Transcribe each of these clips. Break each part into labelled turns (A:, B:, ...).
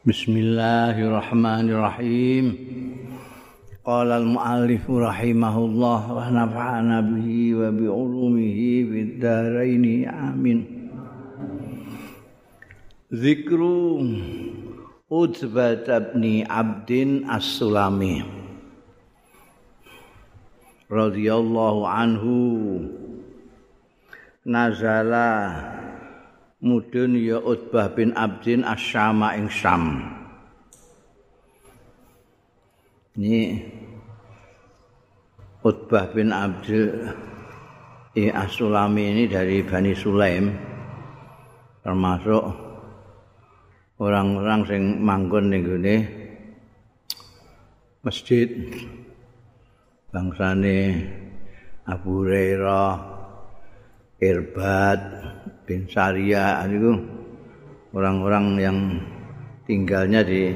A: Bismillahirrahmanirrahim. Qala al-muallif rahimahullah wa nafa'ana bihi wa bi ulumihi fid amin. Zikru Utbah bin Abdin As-Sulami radhiyallahu anhu nazala mudun ya Utbah bin Abdin Asyama ing Syam. Ini Utbah bin Abdul eh, As-Sulami ini dari Bani Sulaim termasuk orang-orang sing manggon ning gone masjid bangsane Abu Hurairah Irbad bin Saria itu orang-orang yang tinggalnya di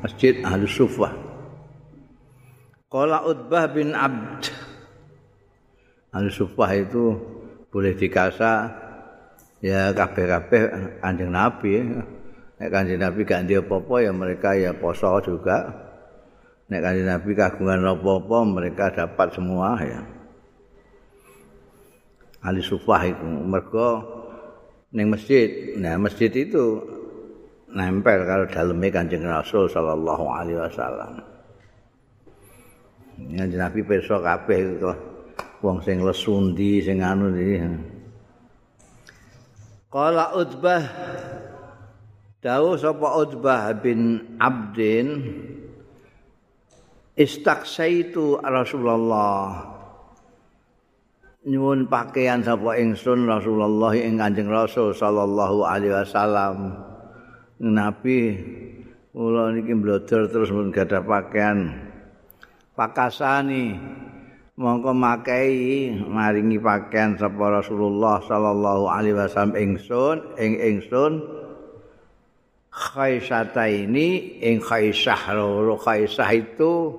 A: Masjid Ahlus Sufah. Qala Utbah bin Abd Ahlus Sufah itu boleh dikasa ya kabeh-kabeh Kanjeng Nabi. Nek Kanjeng Nabi gak ndek apa-apa ya mereka ya poso juga. Nek Kanjeng Nabi kagungan apa-apa mereka dapat semua ya. Ahli sufah itu. Mergo ning masjid nah masjid itu nempel kalau dalamnya kanjeng rasul sallallahu alaihi wasallam. Ya nabi perso kabeh wong sing lesundi sing anu iki qala utbah Dawu sapa Utbah bin Abdin Istaksaitu Rasulullah nyuwun pakaian sapa ingsun Rasulullah ing Kanjeng Rasul sallallahu alaihi wasallam. Nabi kula niki mblodor terus mun gadah pakaian. Pakasani mongko makai maringi pakaian sapa Rasulullah sallallahu alaihi wasallam ingsun ing ingsun khaisata ini ing khaisah loro khaisah itu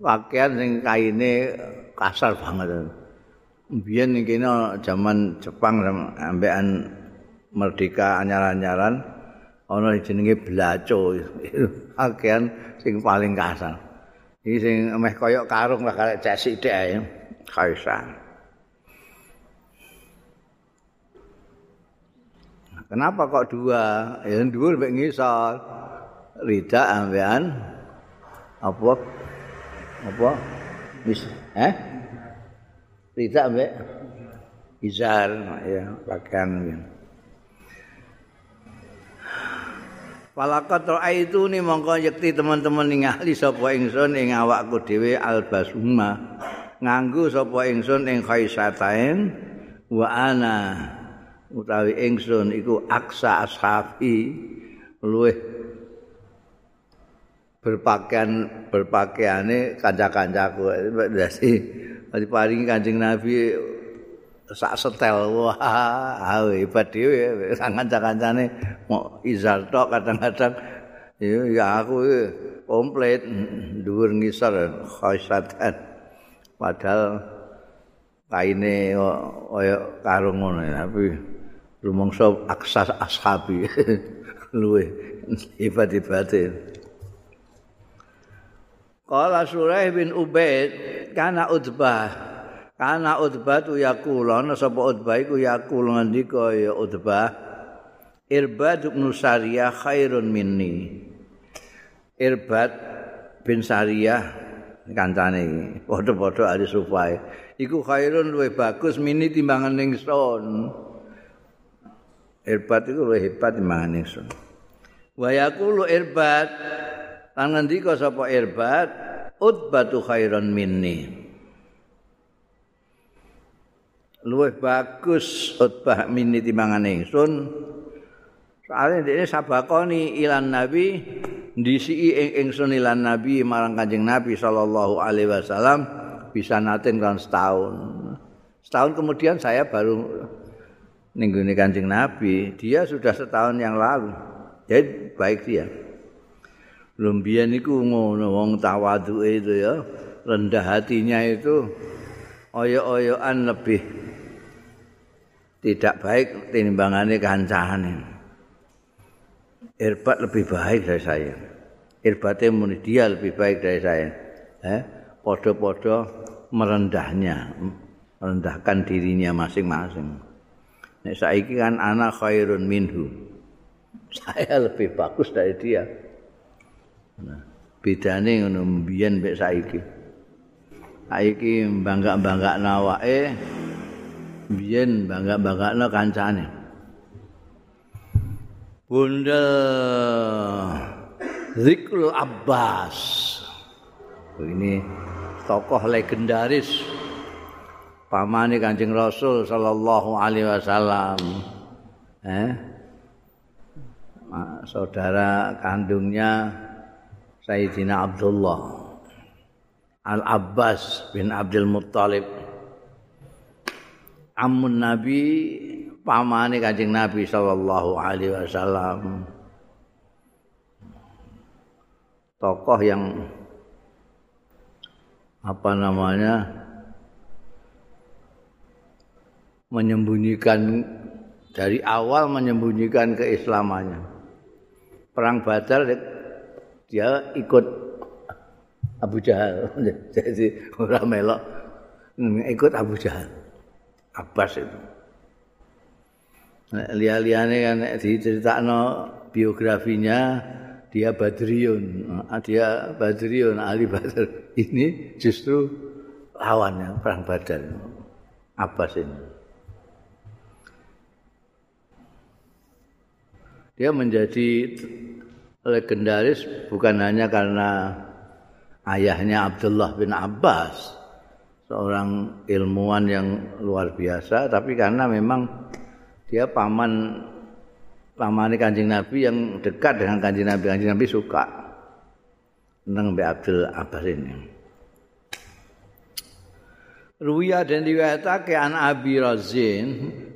A: pakaian sing kaine kasar banget. Biyen iki jaman Jepang ambekan merdeka anyar-anyaran ana jenenge blaco. Pakaian sing paling kasar. Iki sing meh kaya karung lah karek cek sithik ae. Kaisar. Kenapa kok dua? Ya dhuwur mek ngisor. Rida ambekan apa apa mis eh? Tidak mbak. Izar ya pakaian Falakat ro'a itu nih mongko yakti teman-teman ing ahli sapa ingsun ing awakku dhewe albasuma. Nganggo sapa ingsun ing khaisatain wa ana utawi ingsun iku aksa ashabi luweh berpakaian berpakaiane kanca-kancaku. Dadi paringi Kanjeng Nabi sak setel. Wah hebat dhewe kanca-kancane mau izar tok kadang-kadang. Ya aku komplit. Dhuwur ngisor khaisatan. Padahal kaine kaya karung ngono tapi rumangsa aksas ashabi. Luwe hebat-hebate Kala Suraih bin Ubaid kana Utbah. Kana Utbah tu yaqula ana sapa Utbah iku yaqul ngendika ya Utbah. Irbad bin Sariyah khairun minni. Irbad bin Sariyah kancane iki. Padha-padha ahli sufae. Iku khairun luwih bagus minni timbangan ningsun. Irbad iku luwih hebat timbangan ningsun. Wa yaqulu Irbad Lan ngendika sapa Irbad, utbatu khairan minni. Luwih bagus utbah minni timbangan ingsun. Soale dene sabakoni ilan nabi ndisi ing ingsun ilan nabi marang Kanjeng Nabi sallallahu alaihi wasallam bisa naten kan setahun. Setahun kemudian saya baru ningguni Kanjeng Nabi. Dia sudah setahun yang lalu. Jadi baik dia. Lumbian iku ngono wong tawaduke itu ya, rendah hatinya itu oyo-oyoan lebih tidak baik timbangane kancane. Irbat lebih baik dari saya. Irbatnya muni dia lebih baik dari saya. Eh, podo-podo merendahnya, merendahkan dirinya masing-masing. Nek saiki kan anak khairun minhu. Saya lebih bagus dari dia. Nah, bedane ngono mbiyen mek saiki. Saiki bangga-bangga nawake biyen bangga-banggakno kancane. Bunda Zikrul Abbas. Ini tokoh legendaris pamane Kanjeng Rasul sallallahu alaihi wasallam. Eh? Saudara kandungnya Sayyidina Abdullah Al-Abbas bin Abdul Muttalib. Amun Nabi pamane Kanjeng Nabi sallallahu alaihi wasallam. Tokoh yang apa namanya? menyembunyikan dari awal menyembunyikan keislamannya. Perang Badar dia ikut Abu Jahal. Jadi orang melok ikut Abu Jahal. Abbas itu. Lihat-lihatnya kan diceritakno biografinya dia Badriun, dia Badriun Ali Badr. Ini justru lawannya perang Badar. Abbas ini. dia menjadi legendaris bukan hanya karena ayahnya Abdullah bin Abbas seorang ilmuwan yang luar biasa tapi karena memang dia paman paman kanjeng Nabi yang dekat dengan kanjeng Nabi. Kanjeng Nabi suka. Tentang Mbak Abdul Abbas ini. Ruya dan riwayatake an Abi Razin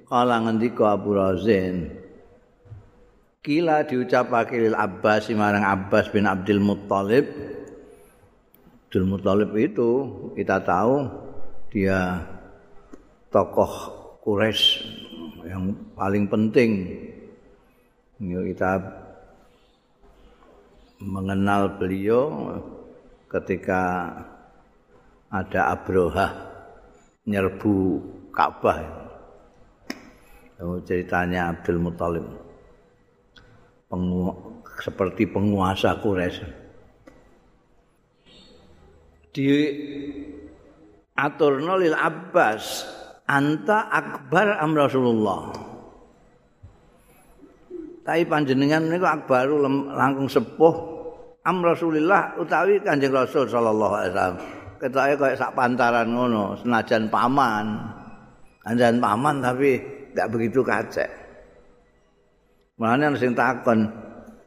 A: kala ngendika Abu Razin Kila diucapake lil Abbas marang Abbas bin Abdul Muttalib. Abdul Muttalib itu kita tahu dia tokoh Quraisy yang paling penting. Ini kita mengenal beliau ketika ada Abroha nyerbu Ka'bah. ceritanya Abdul Muttalib. Pengu seperti penguasa Quraisy. Di aturno lil Abbas anta akbar am Rasulullah. Tapi panjenengan niku akbaru langkung sepuh am Rasulillah utawi Kanjeng Rasul sallallahu alaihi wasallam. Ketoke kaya sak pantaran ngono, senajan paman. Anjan paman tapi enggak begitu kacek. Mulane ana sing takon,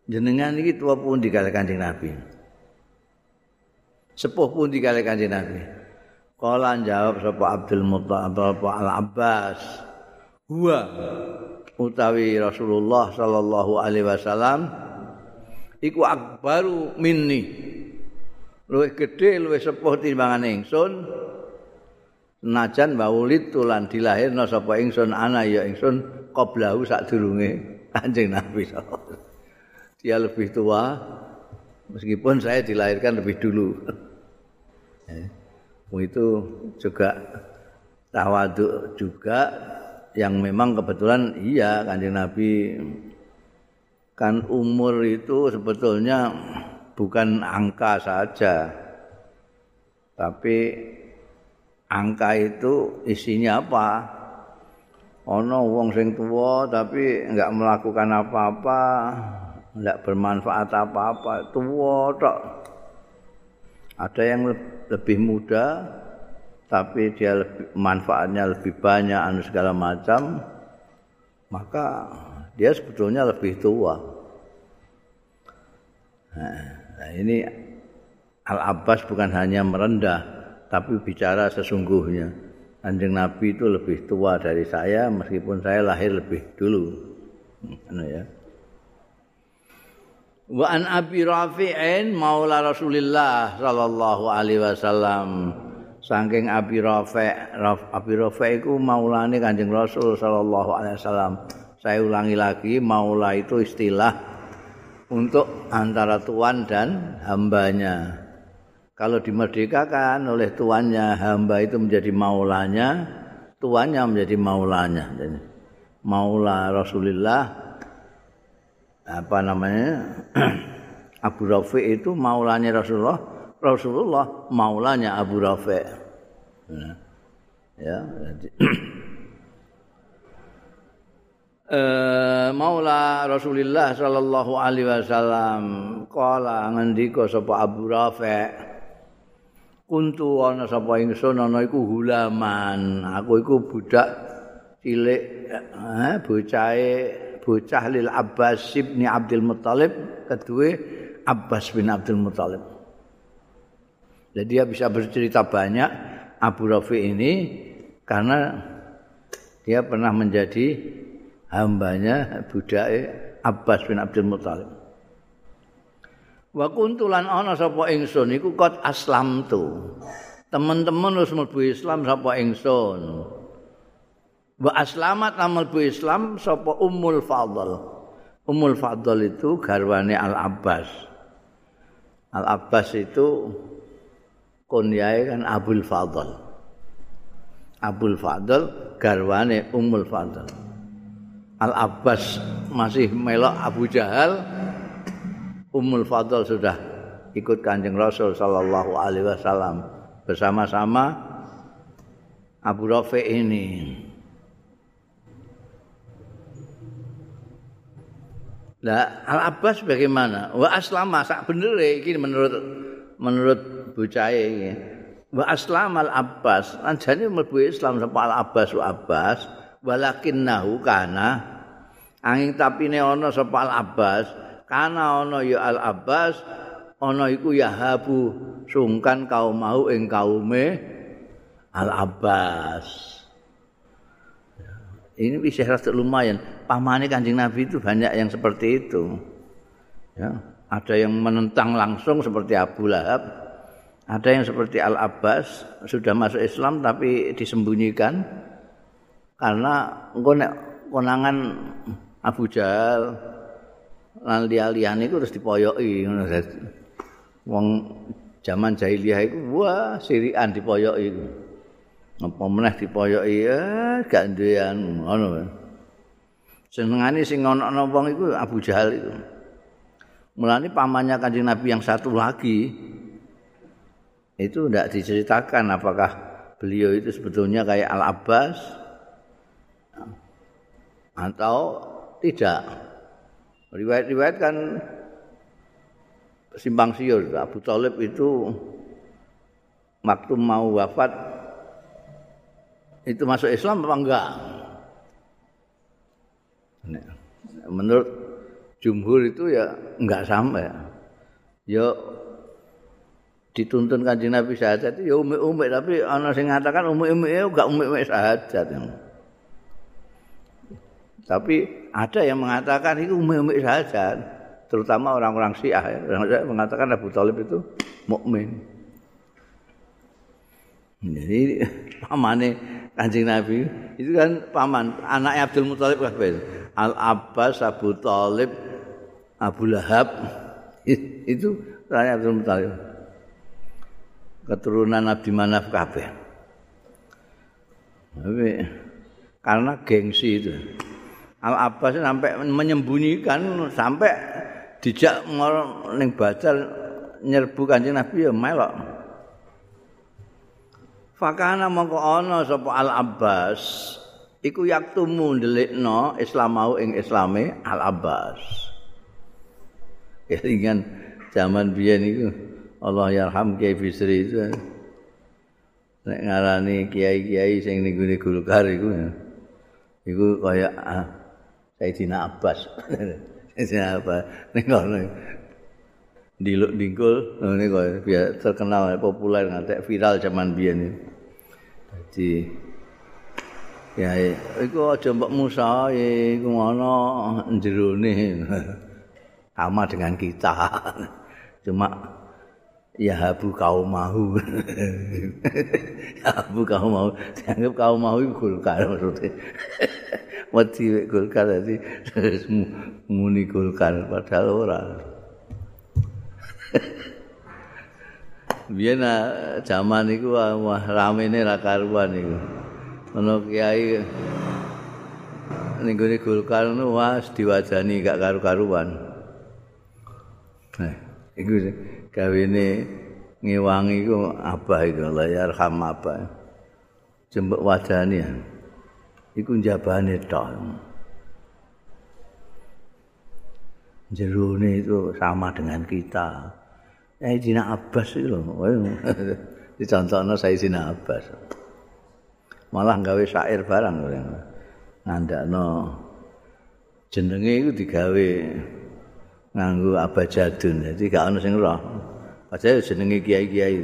A: jenengan iki tuwa pundi kali Kanjeng Nabi? Sepuh pundi kali Kanjeng Nabi? Kala jawab sapa Abdul Muttalib Al Abbas. Huwa utawi Rasulullah sallallahu alaihi wasallam iku akbaru minni. Luwih gedhe, luwih sepuh timbangan ingsun. Najan baulid tulan dilahirna sapa ingsun ana ya ingsun qablahu sadurunge Kanjeng Nabi Dia lebih tua meskipun saya dilahirkan lebih dulu. Eh, itu juga tawaduk juga yang memang kebetulan iya Kanjeng Nabi kan umur itu sebetulnya bukan angka saja. Tapi angka itu isinya apa? Ana wong sing tuwa tapi enggak melakukan apa-apa, enggak bermanfaat apa-apa, tuwa tok. Ada yang lebih muda tapi dia lebih manfaatnya lebih banyak anu segala macam maka dia sebetulnya lebih tua. Nah, ini Al Abbas bukan hanya merendah tapi bicara sesungguhnya. Kanjeng Nabi itu lebih tua dari saya meskipun saya lahir lebih dulu. Ano ya. Wa an Abi Rafi'in maula Rasulillah sallallahu alaihi wasallam. Saking Abi Rafi' Abi Rafi' iku maulane Kanjeng Rasul sallallahu alaihi wasallam. Saya ulangi lagi, maula itu istilah untuk antara tuan dan hambanya. Kalau dimerdekakan oleh tuannya, hamba itu menjadi maulanya, tuannya menjadi maulanya. Jadi, maula Rasulullah apa namanya? Abu Rafi itu maulanya Rasulullah, Rasulullah maulanya Abu Rafi. Ya, jadi Uh, Maula Rasulullah sallallahu alaihi wasallam kala ngendika sapa Abu Rafi kuntu ana sapa ingsun ana iku hulaman aku iku budak cilik eh bocahe bocah lil Abbas bin Abdul Muthalib kedua Abbas bin Abdul Muthalib jadi dia bisa bercerita banyak Abu Rafi ini karena dia pernah menjadi hambanya budak Abbas bin Abdul Muthalib. Wa kuntulan ana sapa ingsun iku kot aslam tu. Teman-teman wis mlebu Islam sapa ingsun. Wa aslamat amal Islam sapa Ummul Fadl. Ummul Fadl itu garwane Al Abbas. Al Abbas itu kunyae kan Abul Fadl. Abul Fadl garwane Ummul Fadl. Al Abbas masih melok Abu Jahal Ummul Fadl sudah ikut Kanjeng Rasul sallallahu alaihi wasallam bersama-sama Abu Rafi ini Lah Al Abbas bagaimana? Wa aslama sak bener iki menurut menurut bocahe iki. Wa aslam Al Abbas, anjane mlebu Islam sapa Al Abbas wa Abbas. walakin nahu kana angin tapine ana sapa al abbas kana ana ya al abbas ana iku yahabu sungkan kaum mau ing kaume al abbas ini bisa lumayan. Pamane kanjeng nabi itu banyak yang seperti itu. Ya ada yang menentang langsung seperti Abu Lahab ada yang seperti Al Abbas sudah masuk Islam tapi disembunyikan karena engko nek konangan Abu Jahal lan liya-liyane iku terus dipoyoki ngono wong zaman jahiliyah iku wah sirian dipoyoki apa meneh dipoyoki? Ya gak duwean ngono senengane sing ana wong iku Abu Jahal itu mulane pamannya kanjeng Nabi yang satu lagi. Itu tidak diceritakan apakah beliau itu sebetulnya kayak Al Abbas atau tidak. Riwayat-riwayat kan simpang siur. Abu Talib itu waktu mau wafat itu masuk Islam apa enggak? Menurut jumhur itu ya enggak sampai. Ya dituntun kanjeng Nabi syahadat ya umi-umi tapi ana sing ngatakan umi-umi ya enggak umi-umi syahadat. Tapi ada yang mengatakan itu umi-umi saja, terutama orang-orang Syiah ya. Orang mengatakan Abu Thalib itu mukmin. Jadi pamane Kanjeng Nabi itu kan paman anaknya Abdul Muthalib kabeh. Al Abbas, Abu Thalib, Abu Lahab itu anaknya Abdul Muthalib. Keturunan Nabi Manaf kabeh. Tapi karena gengsi itu. Abbas sampai menyembunyikan sampai dijak ning bacal nyerbu Kanjeng Nabi ya melok. Fakana mongko ana sapa Al Abbas iku yaktumu ndelikno Islam mau ing Islame Al Abbas. Ya dengan zaman biyen iku Allah yarham Kiai Bisri itu. Nek ngarani kiai-kiai sing ning gune Gulkar iku. Iku kaya ah, Sayyidina Abbas. Sayyidina Abbas. Ning ngono. Diluk dingkul ngene kok biar terkenal populer ngantek viral zaman biyen iki. Dadi ya iku aja mbok musa iku ngono jerone sama dengan kita. Cuma ya habu kaum mahu. ya habu kaum mahu. Dianggap kaum mahu iku gulkar maksudnya. Wedi Golkar dadi muni Golkar padahal ora. Biyen zaman iku wah ramene ra karuan iku. Ono kiai ning gone Golkar nu wis diwajani gak karu-karuan. Nah, iku gawene ngewangi iku abah iku layar ham apa. Jembek wajani ya. Iku njabane tok. Jerone itu sama dengan kita. Sayyidina Abbas itu loh. Dicontohnya Sayyidina Abbas. Malah gawe syair barang. Ngandakno jenenge itu digawe nganggo abajadun. Jadi gak ono sing roh. Padahal jenenge kiai-kiai.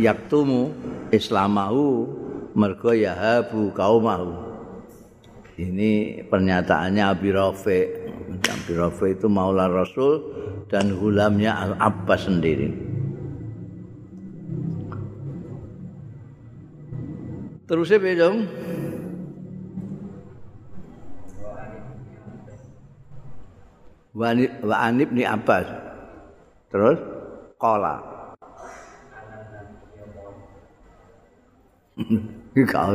A: Yaktumu islamahu mergo yahabu kaumahu. Ini pernyataannya Abi Rafiq. Abi Rafiq itu maula Rasul dan hulamnya Al-Abbas sendiri. Terusnya dong. Wa anib ni Abbas. Terus kola. Kau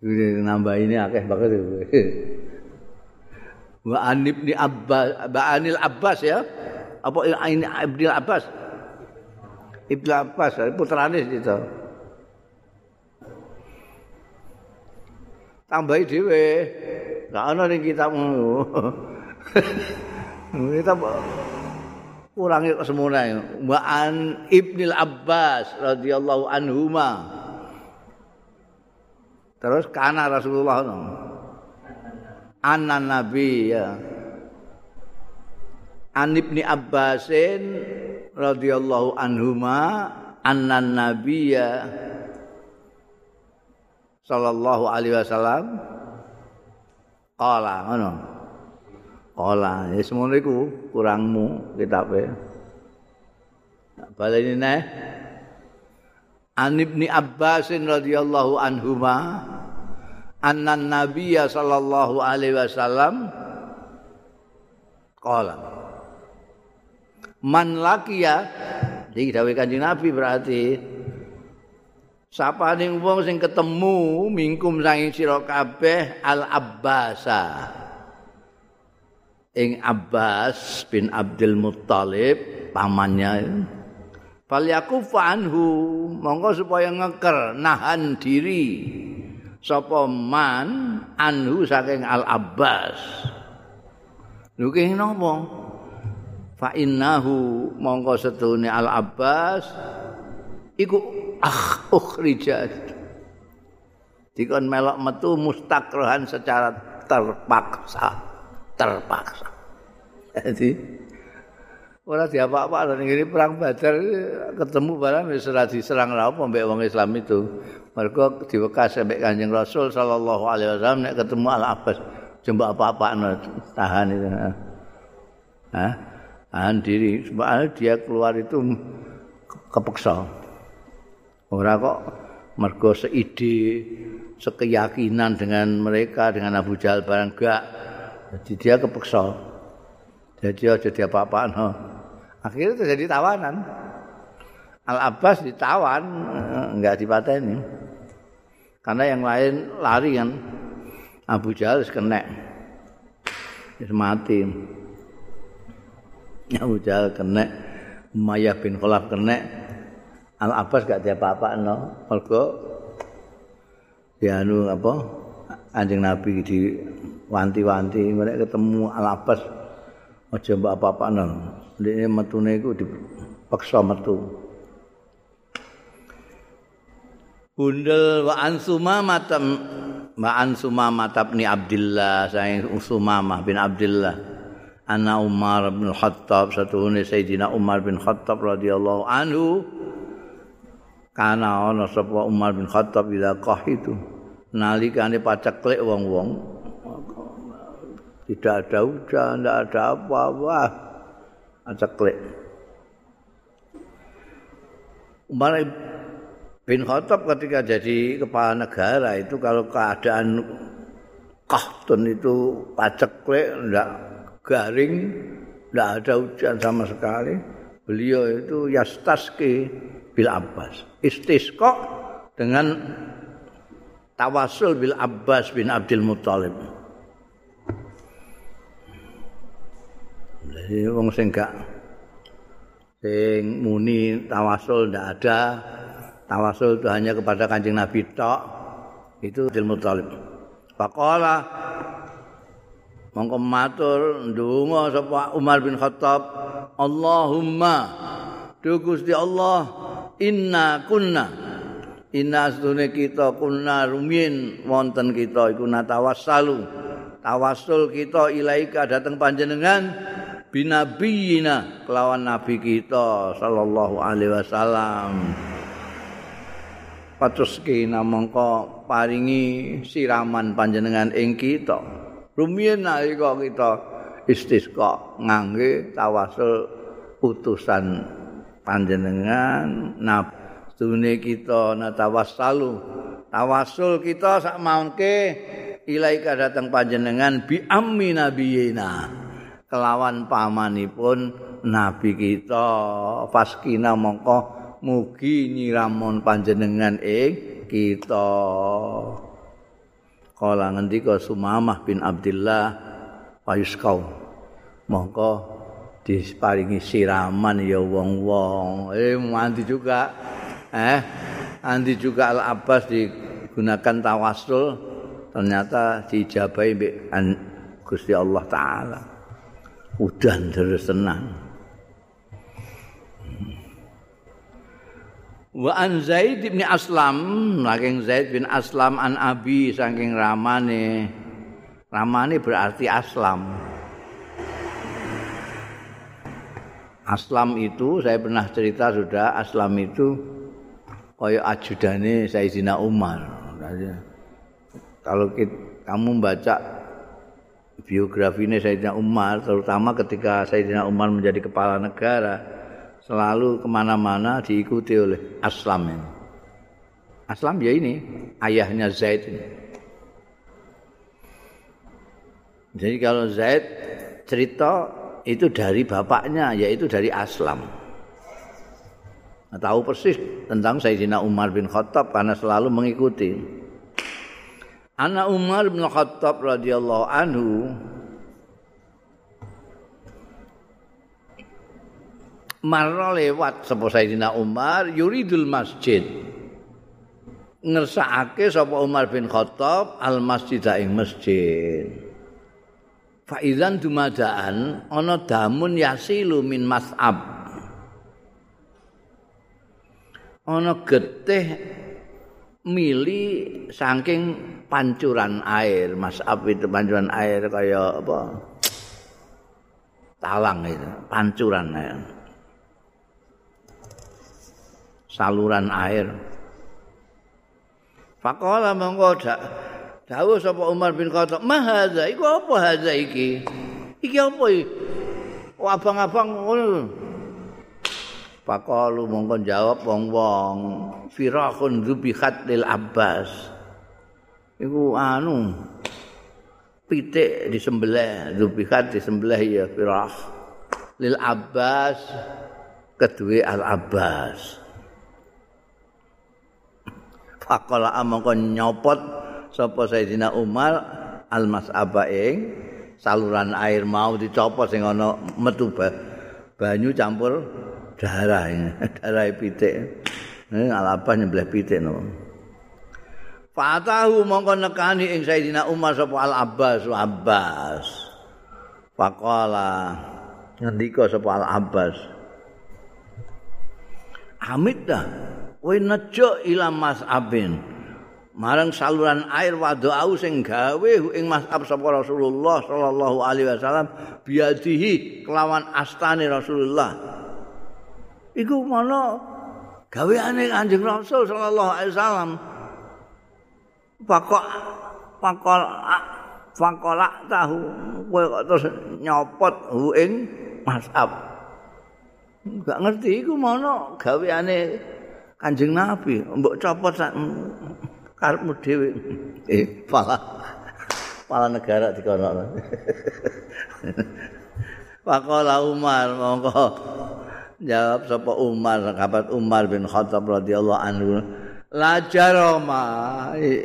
A: Ini nambah ini akeh banget. Wa anib ni Abbas, Ba Anil Abbas ya. Apa ini Ibnu Abbas? Ibnu Abbas, putrane itu. Tambahi dhewe. Gak ana ning kitabmu. Kita kurangi kok semono Wa an Ibnu Abbas radhiyallahu anhuma. Terus kana Rasulullah no. Anan Nabi ya. An Ibni Abbasin radhiyallahu anhuma annan nabiyya sallallahu alaihi wasallam qala ngono. Qala ya semono iku kurangmu kitabe. Baleni neh. An Ibni Abbasin radhiyallahu anhuma annan nabiyya sallallahu alaihi wasallam qala man lakiya iki dawuh Kanjeng Nabi berarti Sapa ning wong sing ketemu mingkum sanging sira kabeh Al Abbasa. Ing Abbas bin Abdul Muttalib pamannya. Fal yakufu anhu monggo supaya ngeker nahan diri sapa man anhu saking Al Abbas. Lho ki napa? Fa innahu monggo setune Al Abbas iku ah ukhrija dikon melok metu mustakrohan secara terpaksa terpaksa. Jadi ora diapa-apa ning ngene perang Badar ketemu barang wis ora diserang ra apa mbek wong Islam itu. Mergo diwekas mbek Kanjeng Rasul sallallahu alaihi wasallam nek ketemu Al Abbas jembak apa-apa tahan itu Hah? tahan diri. Sebab dia keluar itu kepeksa. Ora kok mergo seide, sekeyakinan dengan mereka dengan Abu Jahal barang gak. Jadi dia kepeksa. Jadi aja dia apa-apaan. Akhirnya terjadi tawanan. Al Abbas ditawan, enggak dipateni. Karena yang lain lari kan. Abu Jahal kena. Wis mati. Abu Jahal kena. Umayyah bin Khalaf kena. Al Abbas gak dia apa-apa no. Mergo ya anu apa? Anjing Nabi di wanti-wanti mereka ketemu Al Abbas aja mbak apa-apa no. Ini metune iku dipaksa metu. Bundel wa ansuma matam wa ansuma matabni Abdullah saya Usumamah bin Abdullah Ana Umar bin Khattab satu Sayyidina Umar bin Khattab radhiyallahu anhu kana ana sapa Umar bin Khattab ila qah itu nalikane paceklek wong-wong tidak ada hujan tidak ada apa-apa. Paceklek Umar bin Khattab ketika jadi kepala negara itu kalau keadaan kahtun itu paceklek enggak garing enggak ada hujan sama sekali beliau itu yastaski bil Abbas. Istisqa dengan tawasul bil Abbas bin Abdul Muthalib jadi wong sing gak sing muni tawasul ndak ada tawasul itu hanya kepada kanjeng Nabi tok itu Abdul Muthalib Faqala mongko matur ndonga sapa Umar bin Khattab Allahumma Duh Gusti Allah inna kunna inna astune kita kunna rumin wonten kita iku natawassalu. Tawassul kita ilaika dateng panjenengan binabiyina kelawan nabi kita sallallahu alaihi wasallam. Patus kena mongko paringi siraman panjenengan ing kita. Rumiyin nalika kita istisqa ngangge tawasul utusan panjenengan nabune kita natawassalu. Tawasul kita sak mangke ilaika datang panjenengan bi ammi nabiyina. Kelawan pamanipun nabi kita. Faskina mongko mugi nyiramon panjenengan ing kita. Kala ngendika Sumamah bin Abdullah Ayuskau mongko disparingi siraman ya wong-wong. Eh mandi juga eh andi juga Al Abbas digunakan tawasul ternyata dijabahi mbek Gusti Allah taala udan terus tenang Wa an Zaid bin Aslam, saking Zaid bin Aslam an Abi saking ramane. Ramane berarti Aslam. Aslam itu saya pernah cerita sudah Aslam itu koyo ajudane Sayyidina Umar. Kalau kita, kamu baca biografinya Sayyidina Umar, terutama ketika Sayyidina Umar menjadi kepala negara, selalu ke mana-mana diikuti oleh Aslam ini. Aslam ya ini ayahnya Zaid ini. Jadi kalau Zaid cerita itu dari bapaknya yaitu dari Aslam. Nah, tahu persis tentang Sayyidina Umar bin Khattab karena selalu mengikuti. Anak Umar bin Khattab radhiyallahu anhu marra lewat sapa Sayyidina Umar yuridul masjid. Ngersakake sapa Umar bin Khattab al masjid ing masjid. Fa idzan dumadaan ana damun yasilu min mas'ab ana getih mili saking pancuran air mas'ab itu pancuran air kaya apa talang itu pancuran air saluran air. Faqala monggo dawuh sapa Umar bin Khattab, "Mahaza iku apa haza iki?" Iki apa iki? Oh, abang-abang ngono. Faqalu monggo jawab wong-wong, "Firaqun dzubihat lil Abbas." Iku anu pitik disembelih, dzubihat disembelih ya firaq lil Abbas kedua Al Abbas. faqala amangka nyopot sapa Sayyidina Umar al-mas'aba ing saluran air mau dicopot sing ana metu banyu campur darah darah pitik ini alapa nyembelih pitik no Fatahu mongko nekani ing Sayyidina Umar sapa Al Abbas Abbas. Faqala ngendika sapa Al Abbas. Hamid dah kowe nejo ila Mas Abin marang saluran air wadau sing gawe ing mas'ab sapa Rasulullah sallallahu alaihi wasallam biadihi kelawan astane Rasulullah iku mana gaweane Kanjeng Rasul sallallahu alaihi wasallam pakok pakol pakolak tahu kowe kok terus nyopot ing mas'ab gak ngerti iku mana gaweane Kanjeng Nabi mbok copot sak karepmu dhewe. Eh, pala pala negara dikono. Pakola Umar mongko jawab sapa Umar sahabat Umar bin Khattab radhiyallahu anhu. Lajaroma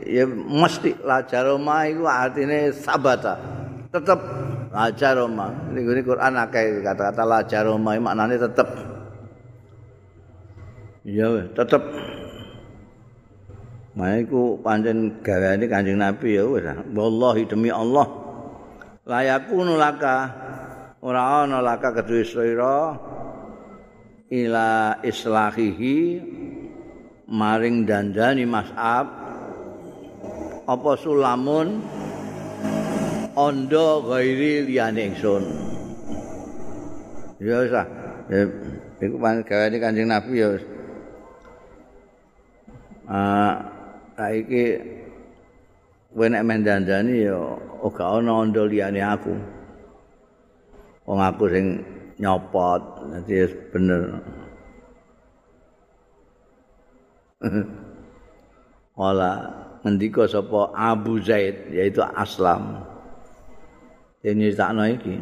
A: ya mesti lajaroma itu artinya sabata tetap lajaroma ini Quran akeh kata-kata lajaroma maknanya tetap iya tetap Nah, iku pancen gaweane Kanjeng Nabi ya wis. Wallahi demi Allah. Layakunu laka ora ana laka kedue sira ila islahihi maring dandani mas'ab apa sulamun ondo gairi liyane ingsun. Ya wis ah iku gaweane Kanjeng Nabi ya wis. Ah saiki kowe nek mendandani ya ora ana ondo liyane aku. Wong aku sing nyopot dadi bener Ola ngendika sapa Abu Zaid yaitu Aslam. Dene takno iki.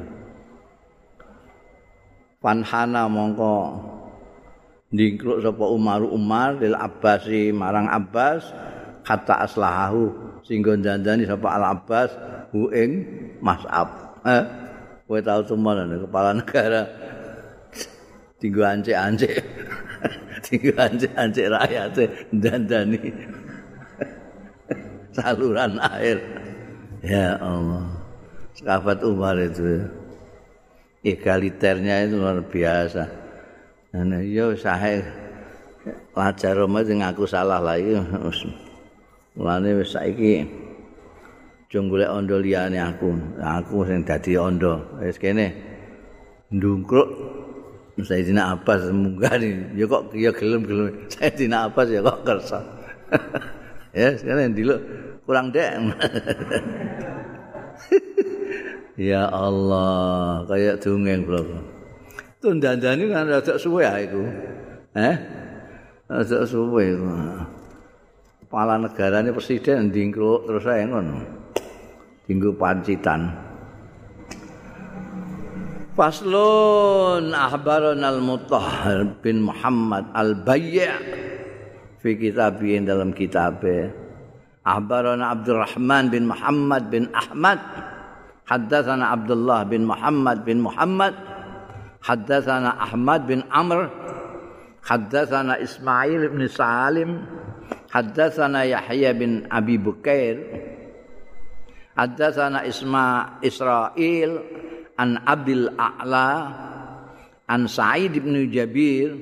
A: Panhana mongko ndingkluk sapa Umar Umar lil Abbasi marang Abbas kata aslahahu singgo dandani sapa Al Abbas hu ing Mas'ab. Eh? Kowe tau tumen kepala negara. Tinggu ancek-ancek tinggu ancek-ancek rakyat dandani saluran air. Ya Allah. Sahabat Umar itu. Egaliternya itu luar biasa. Dan yo sahe lajar Roma sing aku salah lagi mulane wis saiki aja golek ondo liyane aku. Aku sing dadi ondo. Wis kene ndungkruk Sayyidina Abbas munggah ya kok ya gelem-gelem Sayyidina Abbas ya kok kersa. ya sekarang dulu kurang dek. ya Allah, kayak dongeng bro. Tuh dandani kan rada suwe ya itu. Eh? Rada suwe. Kepala negara ini presiden dingkruk terus saya ngono. Tinggu pancitan. Faslun ahbaran al-mutahhar bin Muhammad al-Bayy' fi kitabi dalam kitab. Ahbaran Abdurrahman bin Muhammad bin Ahmad. Haddatsana Abdullah bin Muhammad bin Muhammad. Haddatsana Ahmad bin Amr. Haddatsana Ismail bin Salim. Haddatsana Yahya bin Abi Bukair Haddatsana Isma Israil an Abdul A'la an Sa'id bin Jabir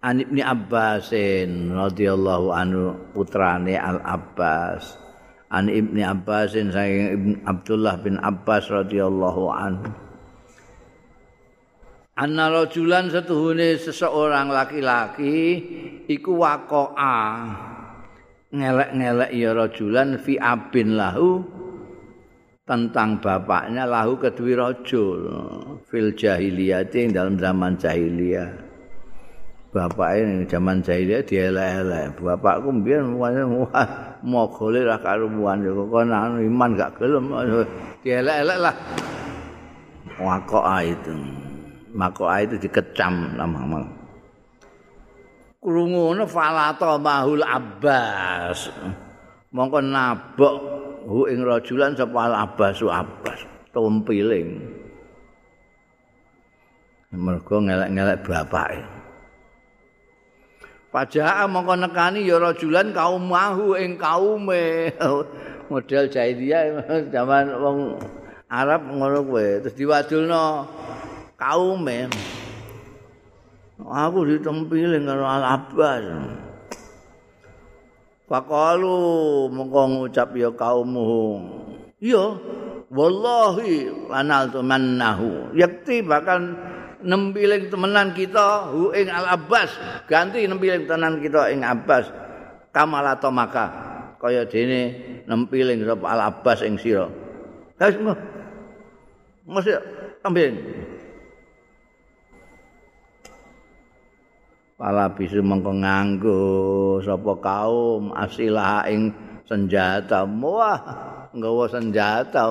A: an Ibni Abbasin radhiyallahu anhu putrane Al Abbas an Ibni Abbasin saking Ibn Abdullah bin Abbas radhiyallahu anhu. Anna rajulan setuhune seseorang laki-laki iku waqa'a ngelek-ngelek ya rajulan fi abin lahu tentang bapaknya lahu kedui rajul fil jahiliyah ing dalam zaman jahiliyah. Bapak ini zaman jahiliyah dielek-elek. Bapakku mbiyen wah mau gole ra karuan yo kok iman gak gelem. Dielek-elek lah. Wakoa itu. Makoa itu dikecam nama-nama krungu ngono falata mahul abbas. Mongko nabok hu ing rajulan sapa al abbas abbas. Tumpiling mergo ngelek-ngelek bapake. Pajaa mongko nekani ya rajulan kaum mahu ing kaume. Model jahiliyah zaman wong Arab ngono kuwe. Terus diwadulno kaume aku ditempilin karo Al Abbas. Faqalu mongko ngucap ya kaummu. Iya, wallahi lanal tumannahu. Yakti bakal nempiling temenan kita hu ing Al Abbas, ganti nempiling tenan kita ing Abbas. Kamalato maka kaya dene nempiling sapa Al Abbas ing sira. Wis mesti tempiling. Pala bisu mengko nganggo sapa kaum asilah ing senjata. Wah nggawa senjata.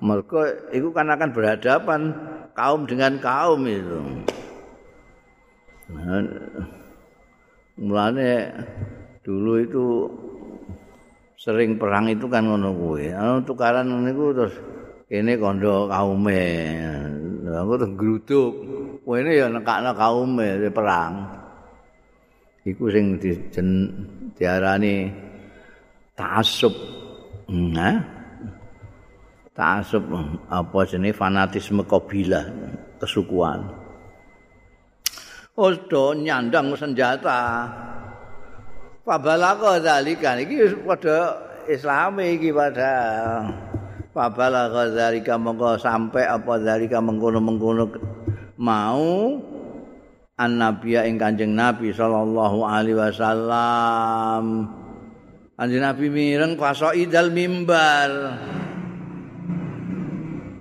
A: Mergo iku kan akan berhadapan kaum dengan kaum itu. Mulane dulu itu sering perang itu kan ngono kuwi. Anu tukaran niku terus kene kondo kaume. Aku tuh gruduk ini ya nekakno kaume perang iku sing di, diarani ta'assub. Nah ta'assub apa jenenge? Fanatisme kabilah kesukuan. Oh do nyandang senjata. Fabalaqa zalika iki padha islami iki pada Fabalaqa zalika monggo sampai apa zalika mengkono-mengkono mau an nabiya ing Kanjeng Nabi sallallahu alaihi wasallam. Kanjeng Nabi mireng idal mimbar.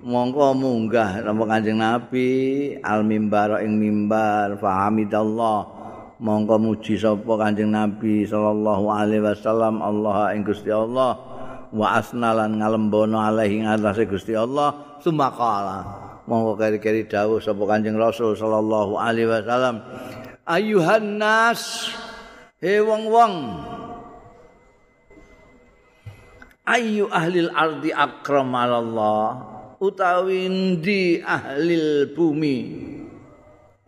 A: Mongko munggah napa Kanjeng Nabi al mimbar ing mimbar fahamidallah. Mongko muji sapa Kanjeng Nabi sallallahu alaihi wasallam Allah ing Gusti Allah. Wa asnalan ngalembono alaihi ngatasé Gusti Allah. Sumakala mongko keri-keri dawuh sapa Kanjeng Rasul sallallahu alaihi wasallam. Ayuhan nas he wong-wong. Ayu ahli ardi akram Allah utawi ndi ahli bumi?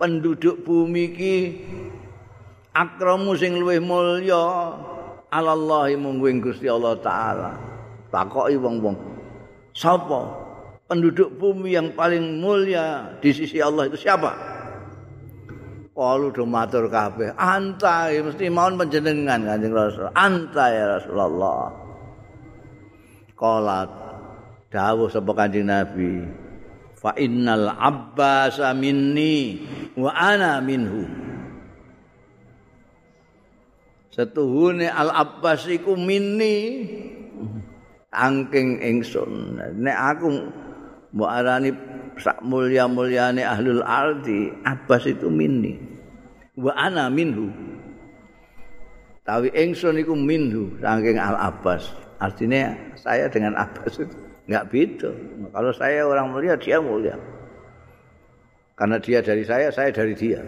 A: Penduduk bumi ki akramu sing luwih mulya alallahi mung Gusti Allah taala. Takoki wong-wong. Sapa penduduk bumi yang paling mulia di sisi Allah itu siapa Kalau do matur kabeh, anta mesti mohon panjenengan Kanjeng Rasul. Anta ya Rasulullah. Qala dawuh sapa Kanjeng Nabi, fa innal Abbas minni wa ana minhu. setuhune Al Abbas iku mini angking ingsun nek aku mbok arani sak mulya-mulyane ahlul ardi Abbas itu mini wa ana minhu. Tapi ingsun iku minhu saking Al Abbas. Artinya saya dengan Abbas itu enggak beda. Kalau saya orang mulia dia mulia. Karena dia dari saya saya dari dia.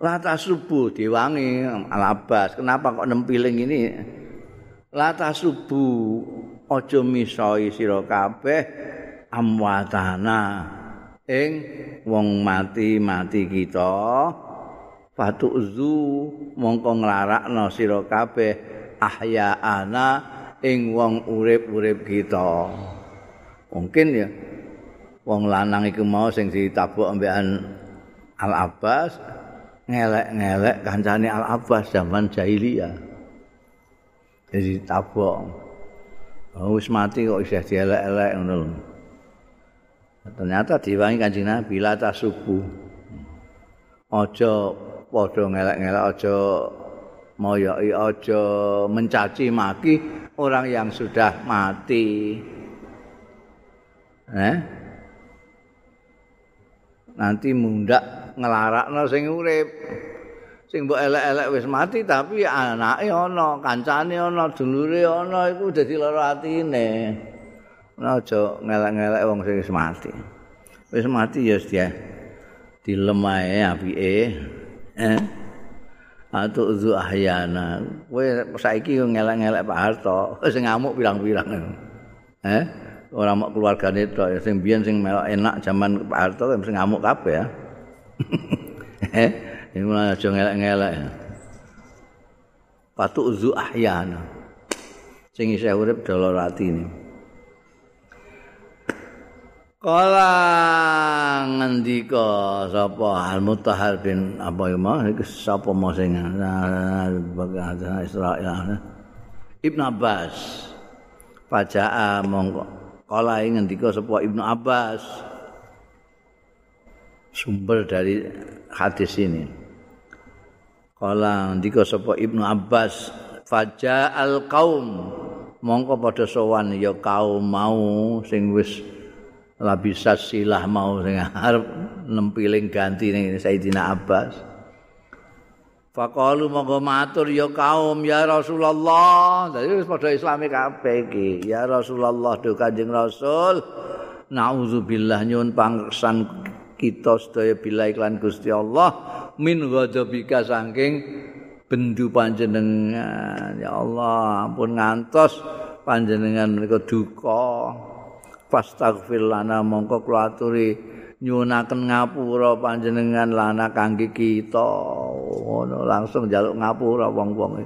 A: Lata subuh diwangi alabas. Kenapa kok nempiling ini? Lata subuh ojo misoi sira kabeh amwatana ing wong mati-mati kita. Fatuzu mongko nglarakno sira kabeh ahyaana ing wong urip-urip kita. Mungkin ya wong lanang iku mau sing ditabuk ambekan Al Abbas ngelek-ngelek kancane Al Abbas zaman jahiliyah. Jadi tabok. Oh, wis mati kok isih dielek-elek ngono. Ternyata diwangi Kanjeng Nabi la subuh. Aja padha ngelek-ngelek aja moyoki aja mencaci maki orang yang sudah mati. Eh? Nanti mundak nglarakno sing urip. Sing mbok elek-elek wis mati tapi anake ana, kancane ana, dulure ana iku dadi lara atine. Ora aja ngelek-ngelek wong sing wis mati. Wis mati ya dia dilemae apike. Eh. Atu zu ahyana. Kowe saiki ngelek-ngelek Pak Harto, sing ngamuk pirang-pirang. Eh. Ora mau keluargane tok, sing biyen sing melok enak zaman Pak Harto sing ngamuk kabeh ya. eh ini mulai aja ngelak-ngelak patu zu ahyana sing isih urip dolor ati ini. Kala ngendika sapa Al Mutahhar bin apa ya sapa mau sing bagian Israil. Ibnu Abbas. Pajaa mongko. Kala ngendika sapa Ibnu Abbas. Sumber dari hadis ini. Kala ndika sapa Ibnu Abbas faja al kaum mongko padha sowan ya kaum mau sing wis labisa silah mau sing arep nempiling ganti ning Sayyidina Abbas. Faqalu monggo matur ya kaum ya Rasulullah. Dadi wis padha islami kabeh iki. Ya Rasulullah do Kanjeng Rasul. Nauzubillah nyun pangsan kita sedaya bila iklan Gusti Allah min ghadabika saking bendu panjenengan. Ya Allah, ampun ngantos panjenengan menika duka. Fastaghfir lana mongko kula aturi nyunaken ngapura panjenengan lana kangge kita ngono langsung njaluk ngapura wong-wong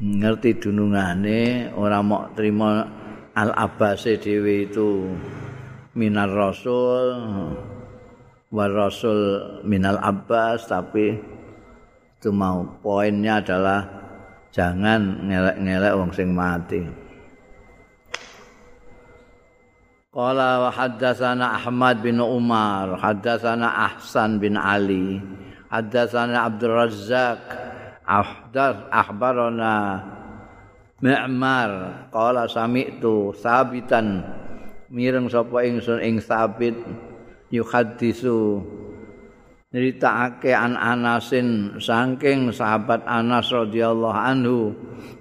A: ngerti dunungane ora mok trima al abbase dhewe itu minar rasul wa rasul minal abbas tapi itu mau poinnya adalah jangan ngelek-ngelek wong sing mati. Qala wa haddatsana Ahmad bin Umar, haddatsana Ahsan bin Ali, haddatsana Abdul Razzaq, ahdar akhbarana Mi'mar. Qala sami'tu sabitan mireng sapa ingsun ing sabit yuhaddisu. Nyritakake an Anasin saking sahabat Anas radhiyallahu anhu.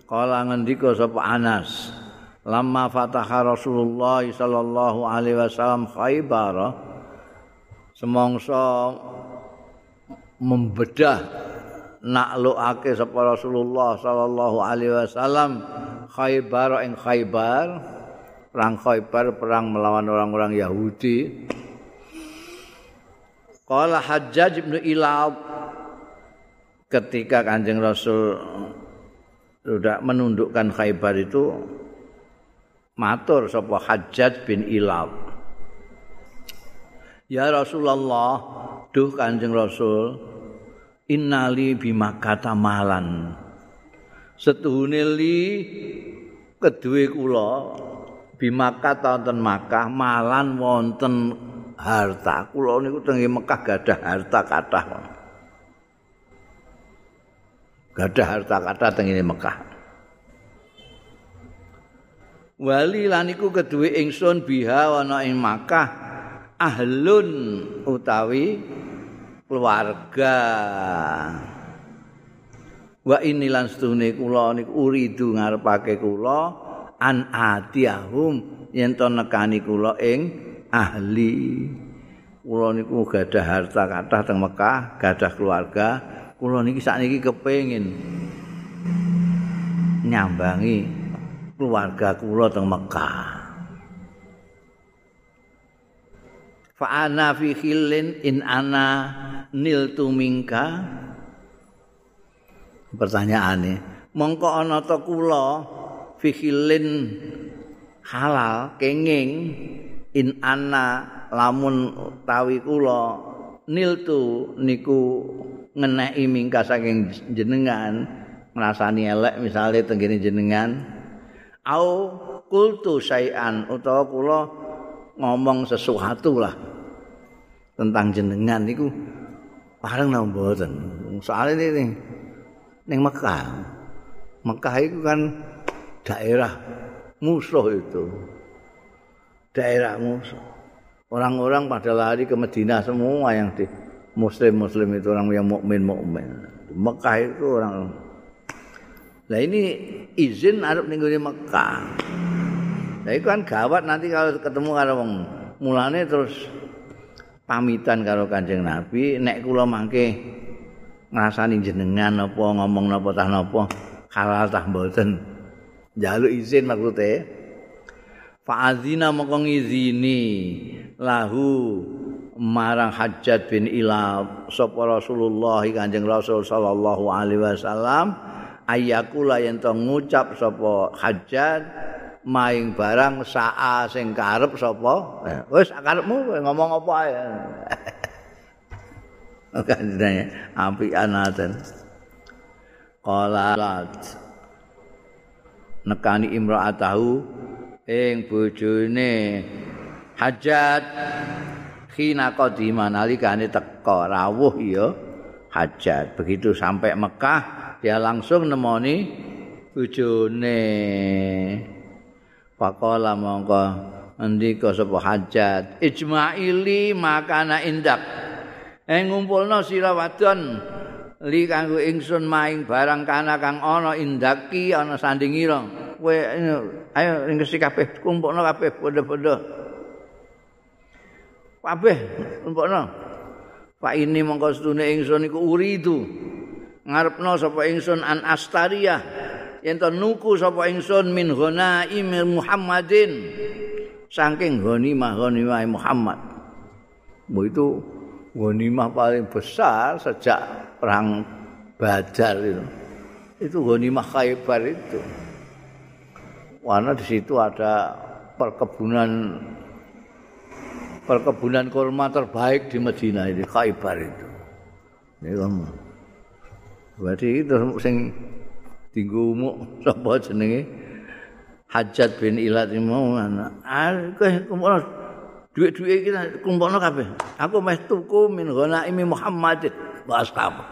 A: Qala ngendika sapa Anas Lama fataha Rasulullah sallallahu alaihi wasallam Khaybar semongso membedah naklukake sapa Rasulullah sallallahu alaihi wasallam Khaybar ing Khaybar. Perang Khaybar perang melawan orang-orang Yahudi Qala Hajjaj bin Ilab ketika Kanjeng Rasul sudah menundukkan Khaybar itu matur sapa Hajjat bin Ilab Ya Rasulullah duh Kanjeng Rasul innali bimakata malan. Setuhune li kedue kula bimakata wonten Makkah malan wonten harta. Kula niku teng Mekah gadah harta kathah gadah harta kathah teng Mekah. Wali lan iku keduwe ingsun biha ana ing Makkah ahlun utawi keluarga. Wa inilan setune kula niku uridu ngarepake kula an atiyahum yen to nekani kula ing ahli kula niku gadah harta kathah teng Mekah gadah keluarga kula niki sakniki kepengin nyambangi keluarga kula teng Mekah. Fa ana fi khillin in ana niltu mingka. Pertanyaane, mongko ana ta kula fi khillin halal kenging in ana lamun tawi kula niltu niku ngeneki mingka saking jenengan ngrasani elek misale tenggene jenengan. Au kultu sayan utawa kula ngomong sesuatu lah tentang jenengan niku. Bareng nang mboten soalnya ini ning ning Mekah. Mekah itu kan daerah musuh itu daerah musuh orang-orang pada lari ke Medina semua yang di muslim-muslim itu orang yang mukmin mukmin Mekah itu orang Nah ini izin arep ning Mekah. Nah itu kan gawat nanti kalau ketemu karo wong mulane terus pamitan karo Kanjeng Nabi nek kula mangke ngrasani jenengan apa ngomong napa tah napa halal tah mboten. Jaluk izin maksude. Fa'azina mongko ngizini. Lahu marang Hajjat bin Ilab sapa Rasulullah Kanjeng Rasul sallallahu alaihi wasallam ayakula yen to ngucap sapa hajat maing barang saa sing karep sapa? Eh, wis karepmu ngomong apa ae? Kanjane ampi anaten qalat. Nekani imraatahu ing bojone hajat. Khina qadima nalikane teka rawuh ya hajat. Begitu sampai Mekah dia langsung nemoni bojone. Pakola mongko andika sapa hajat? Ijmaili makana indak. Eh ngumpulno sira wadon li kanggo ingsun maing barang kana kang ana indaki ana sandingira kowe ayo ngisi kabeh kumpulno kabeh padha-padha kabeh kumpulno Pak ini mongko sedune ingsun iku uridu ngarepno sapa ingsun an astariyah yen to nuku sapa ingsun min ghanaim Muhammadin saking ghanimah ghanimah Muhammad. Mu itu ghanimah paling besar sejak perang Badar itu. Itu ghanimah Khaybar itu. Karena di situ ada perkebunan perkebunan kurma terbaik di Madinah ini Khaybar itu. Ini kan. Berarti itu sing tinggu umuk sapa jenenge Hajat bin Ilat mau anak. Ah, kumpul duit-duit kita kumpulno kabeh. Aku meh tuku min ghanaimi Muhammad bahas apa?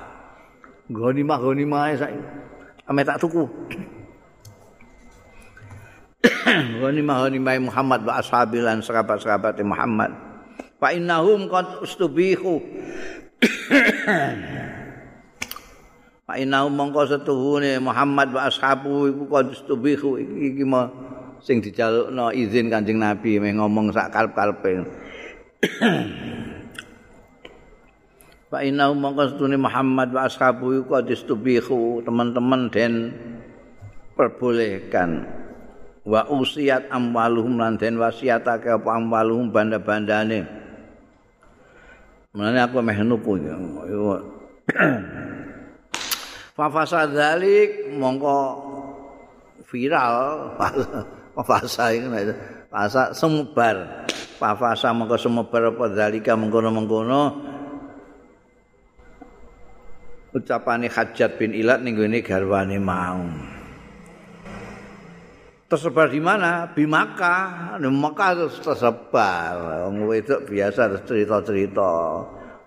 A: Ghanimah ghanimah saiki. Ame tak tuku. Ghanimah ghanimah Muhammad wa ashabi lan sahabat-sahabat Muhammad. Fa innahum qad ustubihu. Fa inna mongko setuhune Muhammad wa ashabu iku konstubihu iki iki mau sing dijalukno izin Kanjeng Nabi meh ngomong sak kalp-kalpe. Fa inna mongko setuhune Muhammad wa ashabu iku konstubihu teman-teman den perbolehkan wa usiat amwaluhum lan den wasiatake apa amwaluhum banda-bandane. Mulane aku meh nuku Fafasa dalik mongko viral. Fafasa itu fasa semebar. Fafasa mongko semebar apa dalika mengkono-mengkono. Ucapane Hajat bin Ilat ning gone garwane mau tersebar di mana? Di Makkah. Di Makkah terus tersebar. Wong wedok biasa terus cerita-cerita.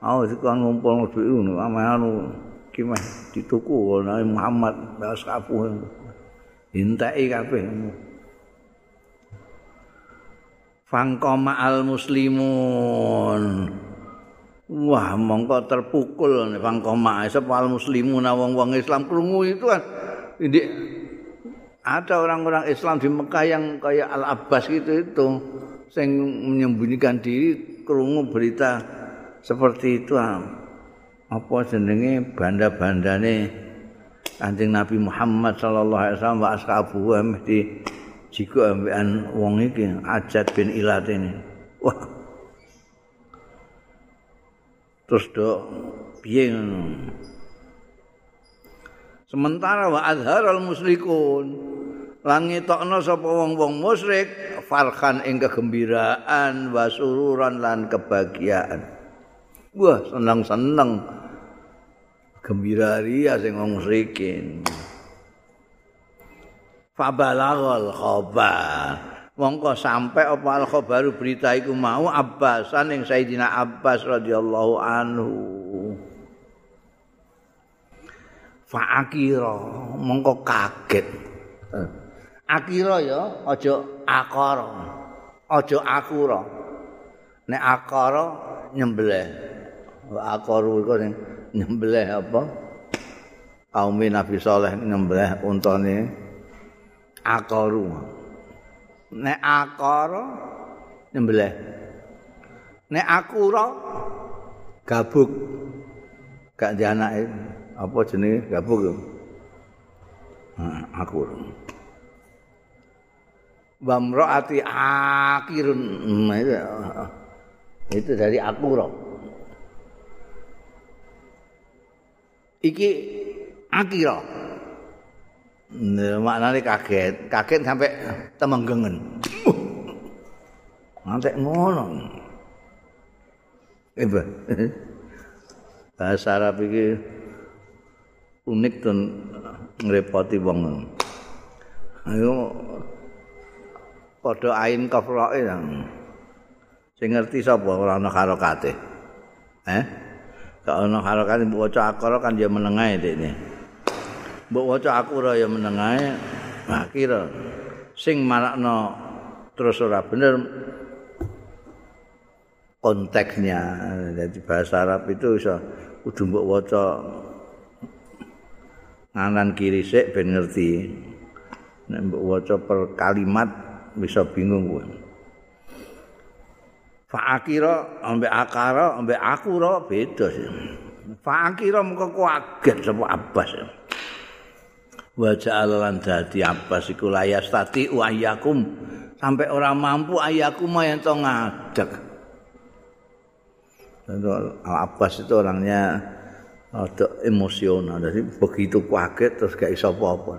A: Oh, itu kan ngumpul duit ngono, anu iki mah dituku Nabi Muhammad bahas kapu hintai kabeh fangkoma al muslimun wah mongko terpukul nih fangkoma sapa al muslimun wong-wong Islam krungu itu kan ini ada orang-orang Islam di Mekah yang kayak Al Abbas gitu itu yang menyembunyikan diri kerungu berita seperti itu apa jenenge banda-bandane Kanjeng Nabi Muhammad sallallahu alaihi wasallam wa ashabu mesti jika ambekan wong iki Ajat bin Ilat ini. Wah. Terus do piye ngono. Sementara wa azharal musyrikun lan ngetokno sapa wong-wong musyrik farhan ing kegembiraan wa sururan lan kebahagiaan. Wah, seneng-seneng. gembira ria sing wong musyrikin fabalaghal khabar mongko sampai apa al khabaru berita iku mau Abbasan ing Sayyidina Abbas radhiyallahu anhu fa akira mongko kaget. Akira ya aja akara aja akura. Nek akara nyembelih. Akaru iku sing nyembelih apa? Kaum Nabi Saleh nyembelih untane akaru nek akara nyembelih. Nek akura gabuk. Gak di anake apa jenenge gabuk aku Bamroati akirun itu, itu dari akura. iki akira. Maknane kaget. Kaget sampai temenggengen ngantek ngono. Ibu bahasa Arab iki unik dan ngrepoti wong. Ayo padha ain kafrae sing ngerti sapa? Ora ana karokate eh? Gak ana harokat mbok waca akara kan ya menengae dekne. Mbok waca akura ya menengae. Nah kira sing marakno terus ora bener konteksnya. Jadi bahasa Arab itu bisa kudu mbok waca nganan kiri sik ben ngerti nek mbok waca per kalimat bisa bingung kowe Fa'akira ambek akara ambek akura beda sih. Fa'akira mengko kaget sapa Abbas. Wa ja'ala lan dadi Abbas iku layas tati ayakum sampai orang mampu ayakum yang to ngadeg. Abbas itu orangnya ada emosional jadi begitu kaget terus gak iso apa-apa.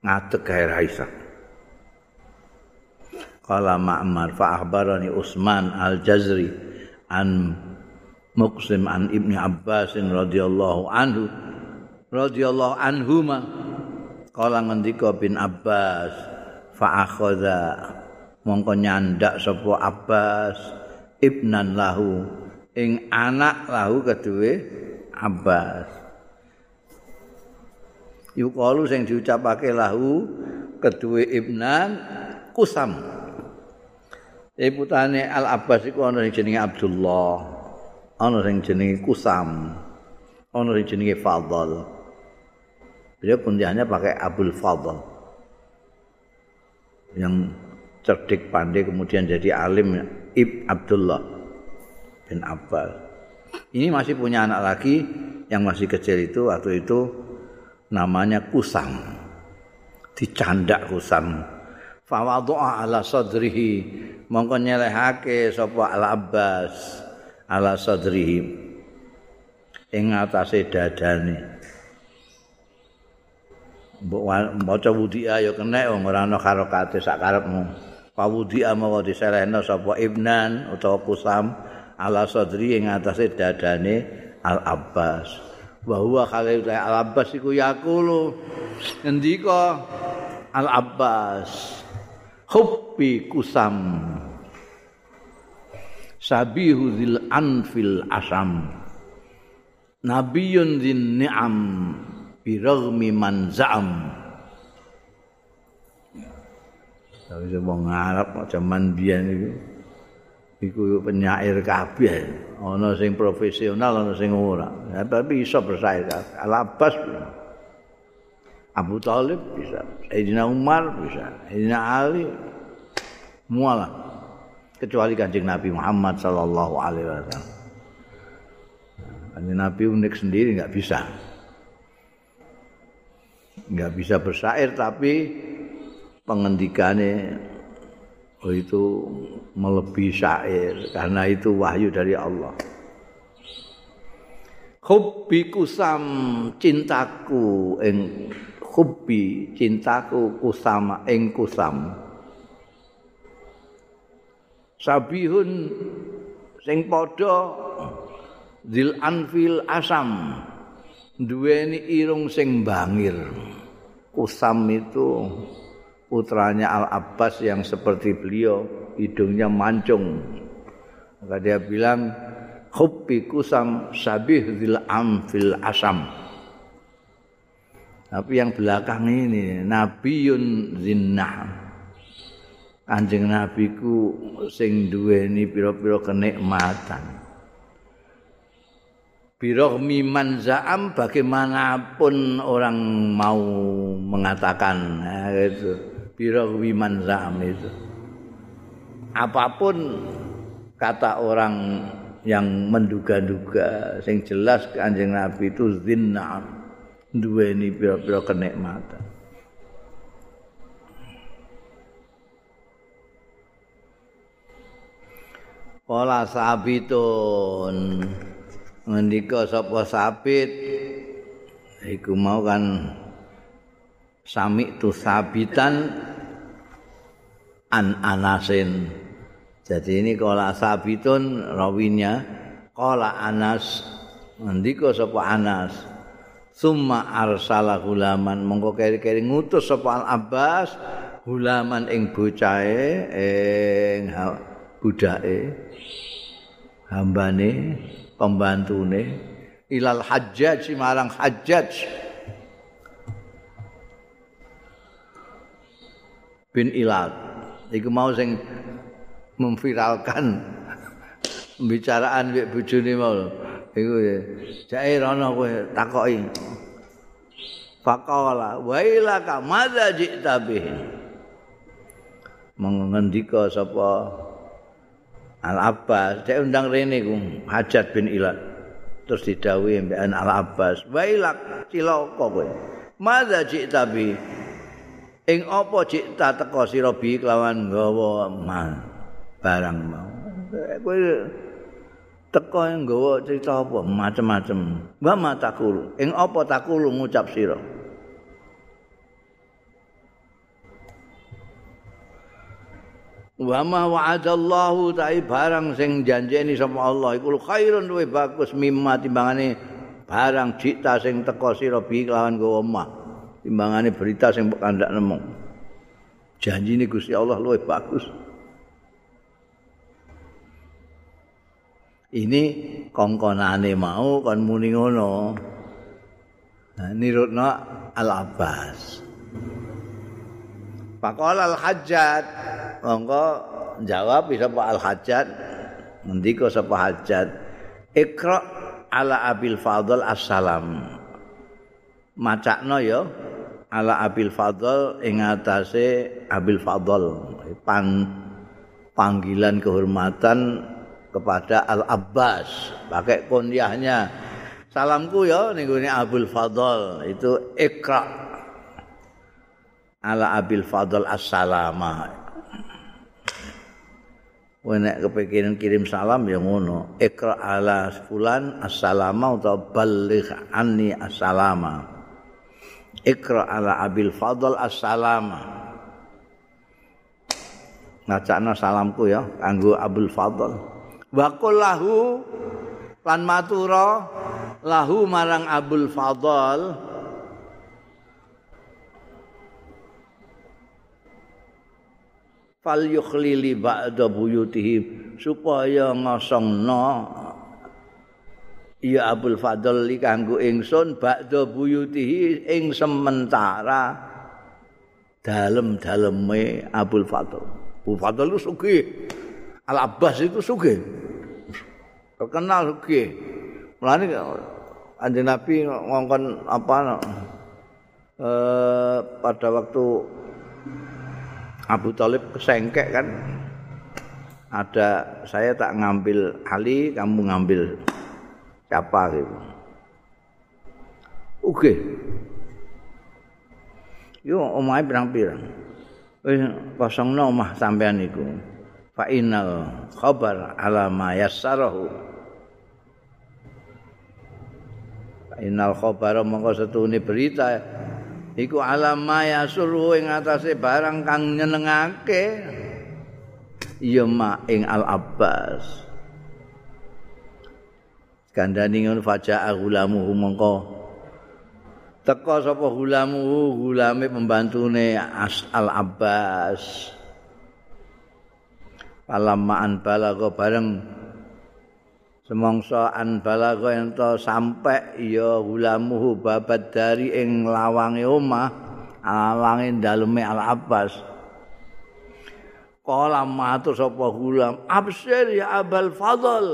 A: Ngadeg kayak Raisa. Qala Ma'mar fa akhbarani Utsman Al-Jazri an Muqsim an Ibni Abbas radhiyallahu anhu radhiyallahu anhuma Qala ngendika bin Abbas fa akhadha mongko nyandak sapa Abbas ibnan lahu ing anak lahu kedue Abbas Yukalu sing diucapake lahu kedue ibnan kusam Ibu putane Al Abbas iku ana sing jenenge Abdullah, ana sing jenenge Kusam, ana sing jenenge Fadl. Beliau kundiannya pakai Abdul Fadl. Yang cerdik pandai kemudian jadi alim Ib Abdullah bin Abbas. Ini masih punya anak lagi yang masih kecil itu waktu itu namanya Kusam. Dicandak Kusam. Fawadhu'a ala sadrihi. Mongko nyelehake sapa Al Abbas ala sadrihi. Ing atase dadane. Mbok maca wudia ya kena wong ora ana karo kate sak karepmu. Pawudia mawa diselehno sapa ibnan utawa kusam ala sadri ing atase dadane Al Abbas bahwa kali Al Abbas iku yakulu ngendika Al Abbas hubbi kusam sabihu zil anfil asam nabiyun zin ni'am biragmi man za'am. Tapi saya ngarap zaman biyen itu iku penyair kabeh. Ana sing profesional ana sing ora. Ya, tapi iso bersair alabas Abu Talib bisa. Sayyidina Umar bisa. Sayyidina Ali. Mualah kecuali kanjeng Nabi Muhammad Sallallahu Alaihi Wasallam. Kanjeng Nabi unik sendiri nggak bisa. Nggak bisa bersair tapi pengendikannya itu melebihi syair karena itu wahyu dari Allah. Hubbi kusam cintaku ing hubbi cintaku kusama ing kusam. Sabihun sing padha zil anfil asam duweni irung sing bangir. Kusam itu putranya Al Abbas yang seperti beliau hidungnya mancung maka dia bilang hubbi kusam sabih zil anfil asam Tapi yang belakang ini Nabiun zinnah. Kanjeng Nabi ku sing duweni pira-pira kenikmatan. Birohmi man za'am bagaimanapun orang mau mengatakan nah, itu. Birohmi man za'am itu. Apapun kata orang yang menduga-duga sing jelas Kanjeng Nabi itu zinnah. duweni pira-pira kenikmatan. Wala sabitun ngendika sapa sabit iku mau kan sami tu sabitan an anasin. Jadi ini kala sabitun rawinya kala anas ngendika sapa anas. Summa arsala hulaman. Mongko keri-keri ngutus sapa Al Abbas hulaman ing bocahe ing budake hambane pembantune. Ilal hajjaj marang hajjaj bin ilad iku mau sing memviralkan pembicaraan mbek bojone mau iku ya. Jae rono kowe takoki. Faqala wa ilaka madza ji'ta bih mengendika sapa Al Abbas cek undang rene ku Hajat bin Ilad terus didhawuhi mbek Al Abbas wa ilak cilaka kowe? Madza ji'ta bih ing apa cita teko sira bi kelawan nggawa barang mau. Kowe teko nggawa cerita apa? Macem-macem. Wa matakul ing apa takul ngucap sira? Wa ma wa'adallahu ta'i barang sing janjeni sama Allah. Iku khairun luwih bagus mimma timbangane barang cita sing teko sira bi kelawan nggawa mah timbangane berita sing kandak nemu. Janji ini Gusti Allah luwih bagus. Ini kongkonane mau kon muni ngono. Nah, nirutno Al Abbas. Pakol Al Hajjat, monggo jawab bisa Pak Al Hajjat. Ngendika sapa Hajjat? Iqra ala Abil Fadl Assalam. Macakno ya ala Abil Fadl ing atase Abil Fadl. Pan panggilan kehormatan kepada Al Abbas. Pakai kunyahnya salamku ya ning gone Abul Fadl. Itu Iqra. Ala Abil Fadl Assalama Wenek kepikiran kirim salam ya ngono. Iqra ala fulan assalama atau balligh anni assalama. Iqra ala Abil Fadl assalama. Ngacakno salamku ya kanggo Abul Fadl. Wa lahu lan matura lahu marang Abul Fadl fal yukhlili ba'da buyutihi supaya ngosongno ya Abdul Fadl li kanggo ingsun ba'da buyutihi ing sementara dalem-daleme Abdul Fadl. Abdul Fadl itu sugih. Al Abbas itu sugih. Terkenal sugih. Mulane Kanjeng Nabi ngongkon apa eh, pada waktu Abu Talib kesengkek kan ada saya tak ngambil Ali kamu ngambil siapa gitu oke yo omahe pirang-pirang? Wis kosongno omah sampean iku fa innal khabar ala ma yassarahu. Fa innal khabar mongko setune berita iku alama ya suruh ing atase barang kang nyenengake. Ya ma ing al abbas kandhani ngono faja gulamu mongko. Teka sapa gulamu gulame pembantune al abbas palamaan balago bareng. Semangsa an balaga ento sampe ya hulamuhu babat dari ing lawange omah lawange daleme al abbas kala matur sapa hulam absir ya abal fadl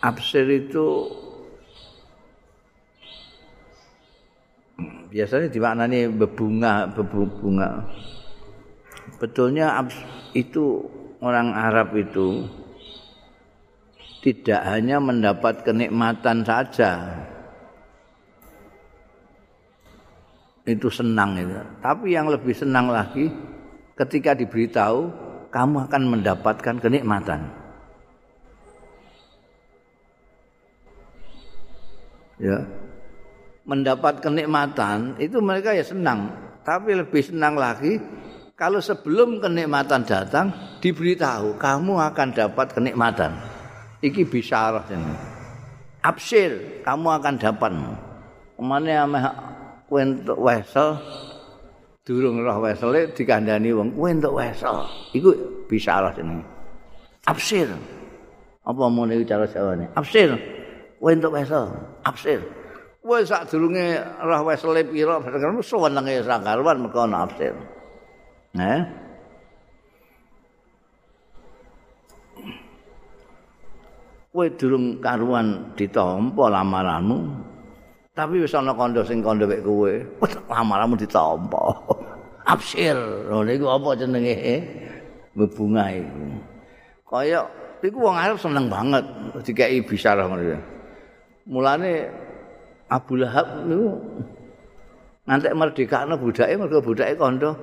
A: absir itu biasanya dimaknani bebunga bebunga Betulnya itu orang Arab itu tidak hanya mendapat kenikmatan saja. Itu senang itu. Tapi yang lebih senang lagi ketika diberitahu kamu akan mendapatkan kenikmatan. Ya. Mendapat kenikmatan itu mereka ya senang, tapi lebih senang lagi kalau sebelum kenikmatan datang diberitahu kamu akan dapat kenikmatan. Iki bisyarah ini. Absir, kamu akan dapat. Kemana ameh kowe entuk wesel durung roh wesele dikandani wong kowe entuk wesel. Iku bisyarah ini. Absir. Apa mune cara Jawane? Absir. Kowe entuk wesel. Absir. Wes sadurunge roh wesele pira bareng suwenenge sakaruan mergo nafsir. Eh? Kowe durung karuan ditampa lamaranmu. Tapi wis ana kandha sing kandha wek kowe. Lamaranmu ditampa. Absir. Lho niku apa jenenge? Bebunga iku. Kaya iku wong Arab seneng banget dikeki bisyarah ngono. Mulane Abu Lahab niku ngantek merdekakno budake mergo budake kandha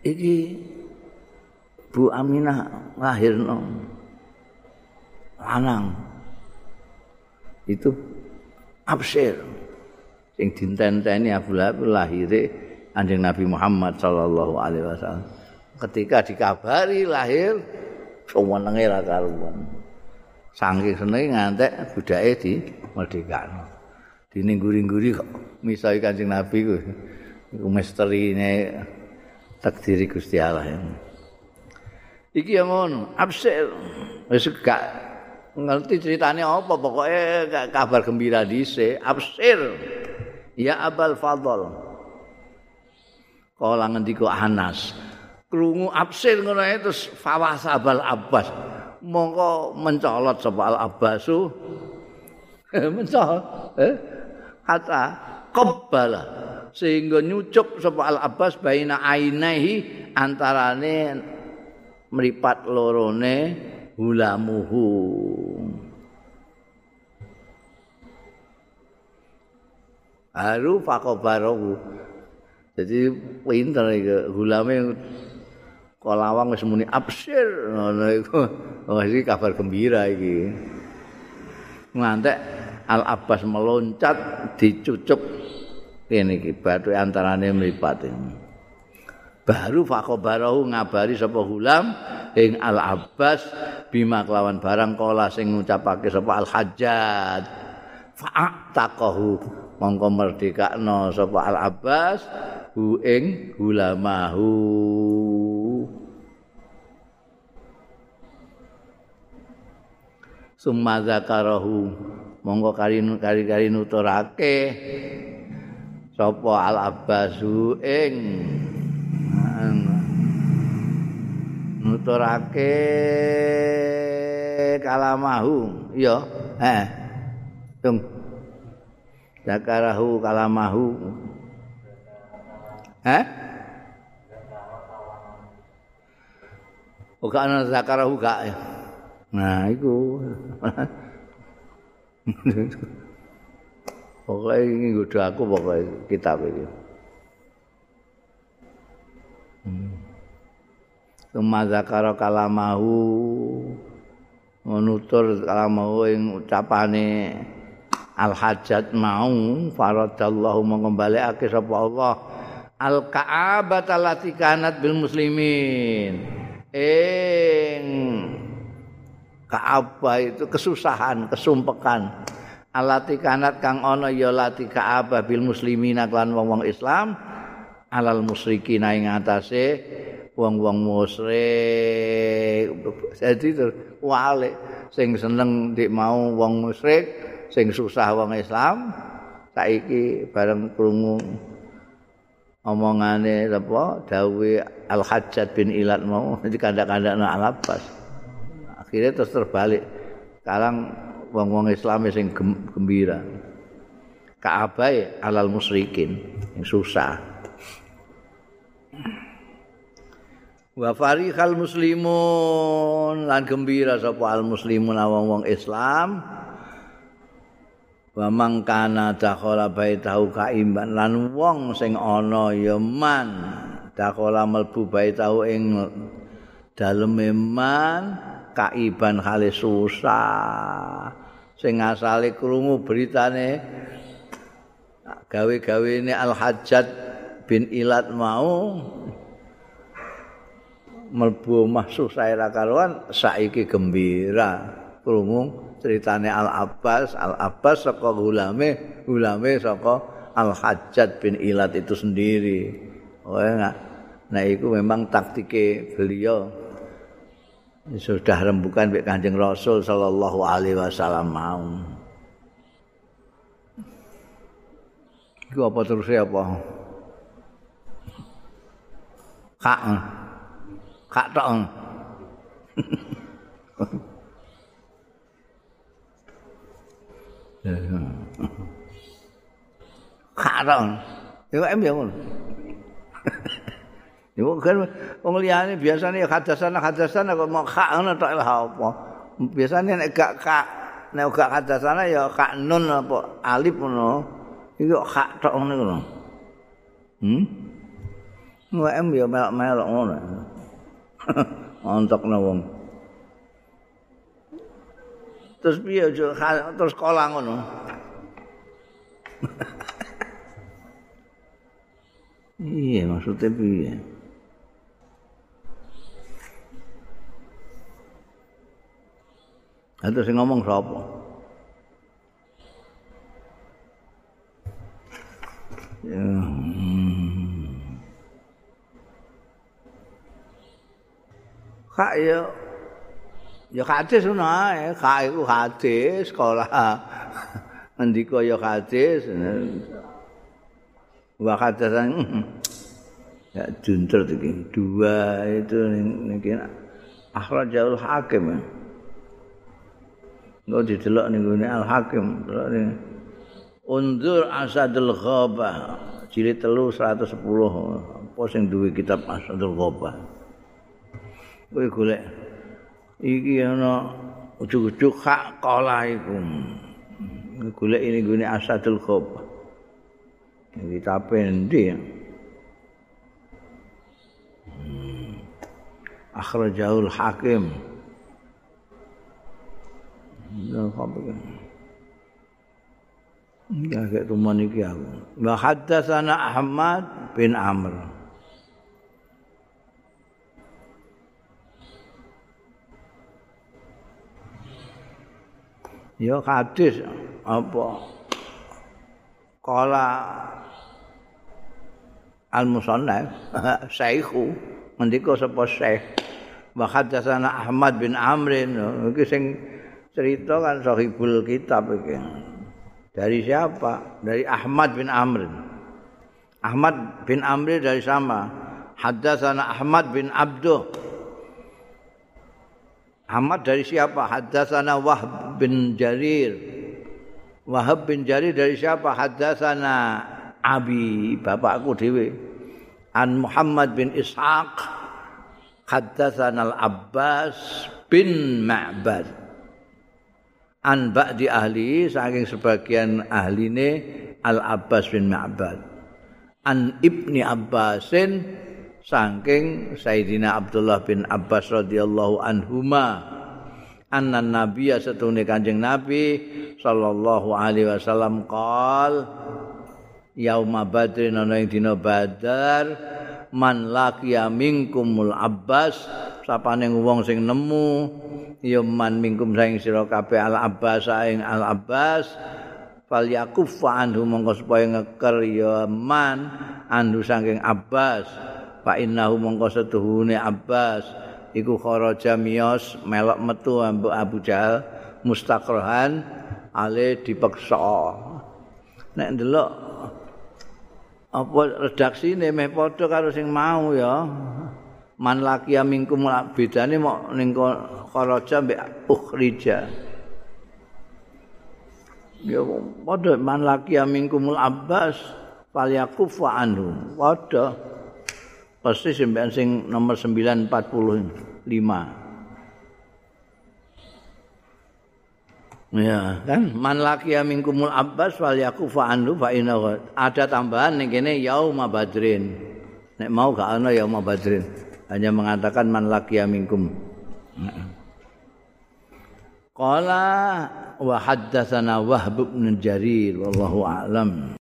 A: iki Bu Aminah lahirno. Lanang. Itu absir. Sing dintenteni Abu Lahab lahire anjing Nabi Muhammad sallallahu alaihi wasallam. Ketika dikabari lahir sewenenge ra karuan saking senenge ngantek budake di merdekakno diningguri-ngguri kok misai kanjeng Nabi ku iku misterine takdiri Gusti Allah ya. Iki yang ngono, absir. Wis gak ngerti ceritane apa pokoke kabar gembira dhisik, absir. Ya Abal Fadl. Kala ngendika Anas, krungu absir ngono terus fawas Abal Abbas. Mongko mencolot sapa Al Abbasu. mencolot. Eh? Kata qabbala sehingga nyucuk sapa Al Abbas baina ainaihi antarane mripat lorone hulamuhu Haru fakobarohu Jadi pinter iki hulame kolawang wis muni absir ngono iku. Oh iki kabar gembira iki. Ngantek Al Abbas meloncat dicucuk. Kene iki bathuke antarane mripat baru fakobarahu ngabari sapa hulam ing al abbas bima kelawan barang kala sing ngucapake sapa al hajjat fa'taqahu mongko merdekakno sapa al abbas hu ing hulamahu summa zakarahu. Mongko kari kari kari nuturake. Sapa al abbasu ing nuturake kalamahu. Iya eh tung. Zakarahu kalamahu. Eh Oga ana zakarahu gak. ya. Nah, iku. Pokoknya ini nggoda aku pokoknya kitab ini. Hmm. zakara kalamahu menutur kalamahu yang ucapane al-hajat mau faradallahu mengembaliake sapa Allah al-ka'abah allati kanat bil muslimin ing Ka'abah itu kesusahan, kesumpekan. alati kanat kang ana ya lati ka'abah bil muslimina lan wong-wong Islam alal musyrikin ing atase wong-wong musyrik jadi wale sing seneng dik mau wong musyrik sing susah wong Islam saiki bareng krungu omongane apa dawe al hajjat bin ilat mau jadi kandak-kandakna al abbas akhirnya terus terbalik sekarang wong-wong Islam sing gembira. Ka'abai alal musyrikin yang susah. Wa farihal muslimun lan gembira sapa al muslimun wong-wong Islam. Wa mangkana dakhala baitahu kaimban lan wong sing ana ya man dakhala mlebu baitahu ing daleme man kaiban hale susah. sing asale krungu beritane gawe-gawene Al-Hajjat bin Ilat mau mlebu omah susah ra karuan saiki gembira. Krungu ceritane Al-Abbas Al-Abbas saka ulame ulame saka Al-Hajjat bin Ilat itu sendiri. Oh enggak nah itu memang taktike beliau sudah rembukan Kanjeng Rasul sallallahu alaihi wasallam mau. Iku apa terus apa? Kak. Kak tok. Kak tok. Iku em ya ngono. Iku kan wong liyane biasane ya hadasan hadasan kok mau kak ngono tok apa. Biasane nek gak kak nek gak hadasan ya kak nun apa alif ngono. Iku kak tok ngono. Hmm? Wem ya melok-melok ngono. Ontok wong. Terus piye terus sekolah ngono. iya maksudnya piye? Terus ngomong sapa? Ya. Hmm. Kak ya ya hadis ae, kak iku hadis sekolah. Ngendika ya hadis. Wa hadasan ya juntur iki. Dua itu niki akhrajul hakim. Engko didelok ning ngene Al Hakim, Unzur Asadul Ghabah, jilid 3 110. Apa sing duwe kitab Asadul Ghabah? Kowe golek iki ana ujug-ujug hak kala iku. Golek ini gune Asadul Ghabah. Iki tape endi? Hmm. Akhrajul Hakim. Ya kayak rumah niki aku. Wa haddatsana Ahmad bin Amr. Ya hadis apa? Kala Al-Musannaf Syekhu ngendika sapa Syekh wa haddatsana Ahmad bin Amr iki sing cerita kan sahibul kitab iki. Dari siapa? Dari Ahmad bin Amr. Ahmad bin Amr dari sama. Haddatsana Ahmad bin Abduh. Ahmad dari siapa? Haddatsana Wahb bin Jarir. Wahab bin Jarir dari siapa? Haddatsana Abi, bapakku dhewe. An Muhammad bin Ishaq. Haddatsana Al-Abbas bin Ma'bad. An ba'di ahli saking sebagian ahline Al Abbas bin Ma'bad. An Ibni Abbasin saking Sayyidina Abdullah bin Abbas radhiyallahu anhuma. Anna nabiyya setune Kanjeng Nabi sallallahu alaihi wasallam qol yauma badrin ana ing dina badar man laqiya minkumul Abbas sapane wong sing nemu ya man mingkum saing sira kabeh al abbas saing al abbas fal yakuffa anhu mongko supaya ngeker ya man anhu saking abbas. Fa innahu mongko setuhune abbas. Iku kharaja miyos melok metu Abu Jahal mustaqrahan ale dipeksa. Nek ndelok apa redaksine meh padha karo sing mau ya man laki mingkum bedane mok ning kharaja mbek ukhrija. Ya padha man laki mingkumul abbas fal yakuf anhu. Padha. Pasti sampean sing nomor 945 Ya, kan? Man laki mingkumul abbas wal yakufa anhu fa ada tambahan ning kene yauma badrin. Nek mau gak ana yauma badrin. Hanya mengatakan man laqiya minkum. Qala wa haddatsana Wahb bin Jarir wallahu a'lam.